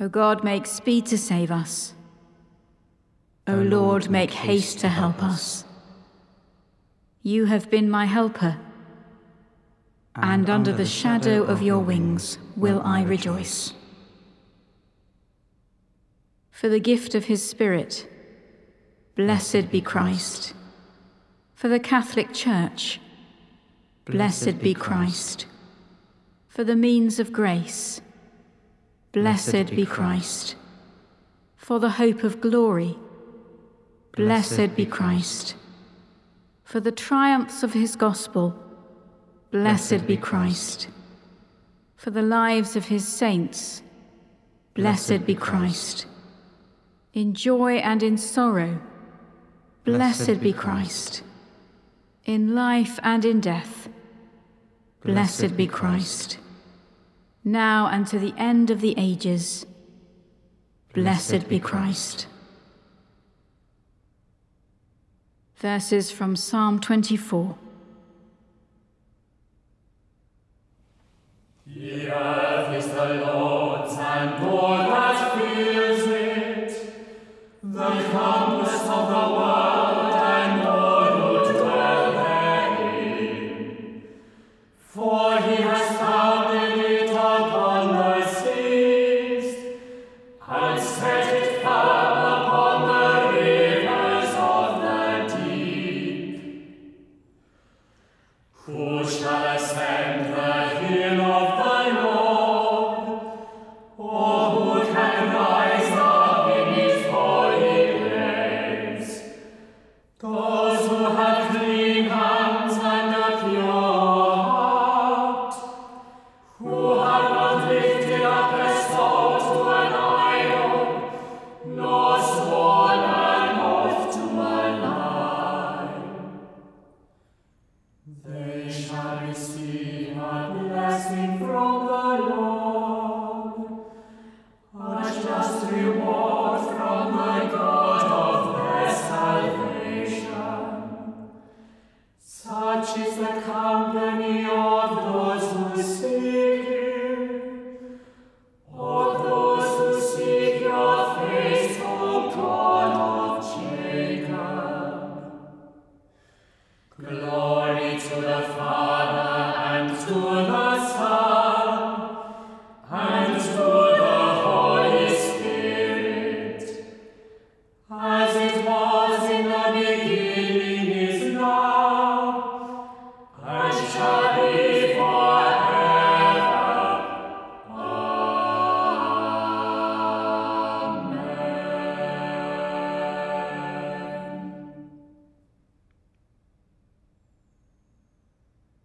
O God, make speed to save us. O Lord, make haste to help us. You have been my helper, and under the shadow of your wings will I rejoice. For the gift of his Spirit, blessed be Christ. For the Catholic Church, blessed be Christ. For the means of grace, Blessed be Christ. For the hope of glory, blessed be Christ. For the triumphs of his gospel, blessed be Christ. For the lives of his saints, blessed be Christ. In joy and in sorrow, blessed be Christ. In life and in death, blessed be Christ now and to the end of the ages. Blessed be Christ. Verses from Psalm 24.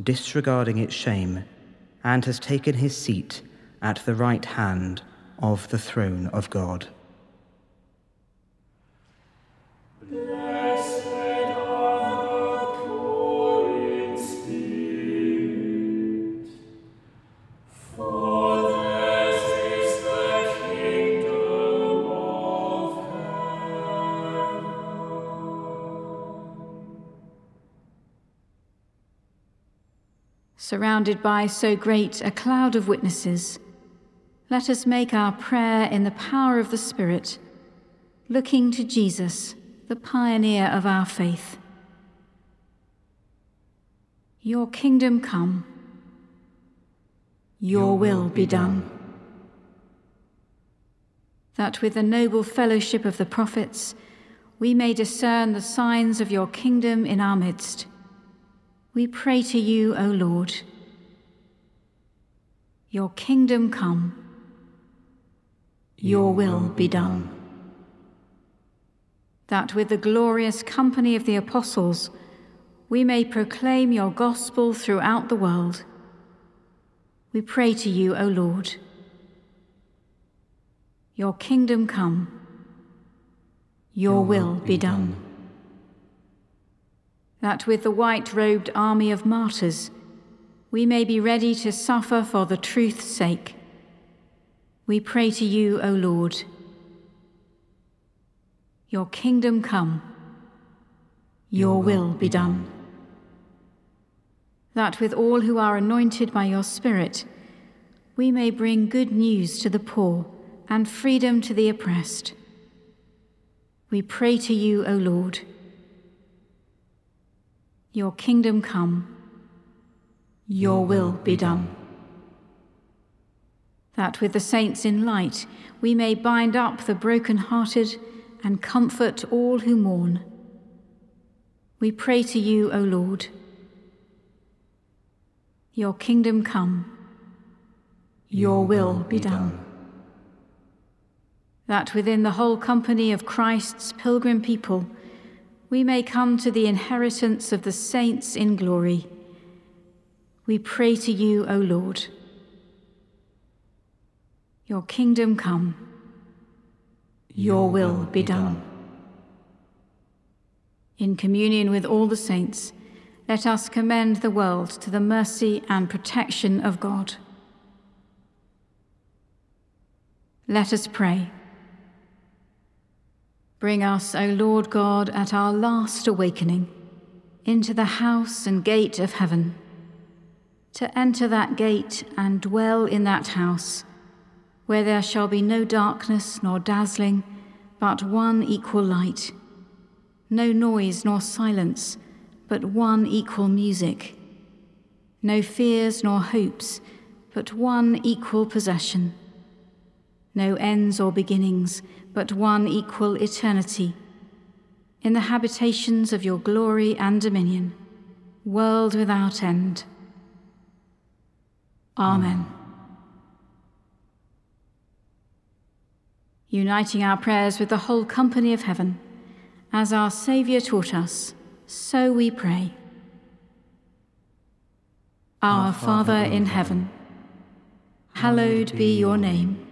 disregarding its shame, and has taken his seat at the right hand of the throne of God. Surrounded by so great a cloud of witnesses, let us make our prayer in the power of the Spirit, looking to Jesus, the pioneer of our faith. Your kingdom come, your, will be done. That with the noble fellowship of the prophets, we may discern the signs of your kingdom in our midst. We pray to you, O Lord. Your kingdom come, your will be done. That with the glorious company of the apostles, we may proclaim your gospel throughout the world. We pray to you, O Lord. Your kingdom come, your will be done. That with the white robed army of martyrs, we may be ready to suffer for the truth's sake. We pray to you, O Lord. Your kingdom come, your will be done. That with all who are anointed by your Spirit, we may bring good news to the poor and freedom to the oppressed. We pray to you, O Lord. Your kingdom come, your will be done. That with the saints in light we may bind up the broken-hearted and comfort all who mourn. We pray to you, O Lord. Your kingdom come, your will be done that within the whole company of Christ's pilgrim people we may come to the inheritance of the saints in glory. We pray to you, O Lord. Your kingdom come, your will be done. In communion with all the saints, let us commend the world to the mercy and protection of God. Let us pray. Bring us, O Lord God, at our last awakening, into the house and gate of heaven, to enter that gate and dwell in that house, where there shall be no darkness nor dazzling, but one equal light, no noise nor silence, but one equal music, no fears nor hopes, but one equal possession, no ends or beginnings but one equal eternity, in the habitations of your glory and dominion, world without end. Amen. Uniting our prayers with the whole company of heaven, as our Saviour taught us, so we pray. Our Father in heaven, hallowed be your name.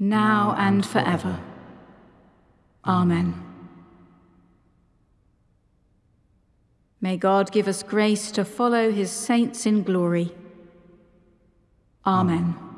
now and forever. Amen. May God give us grace to follow his saints in glory. Amen.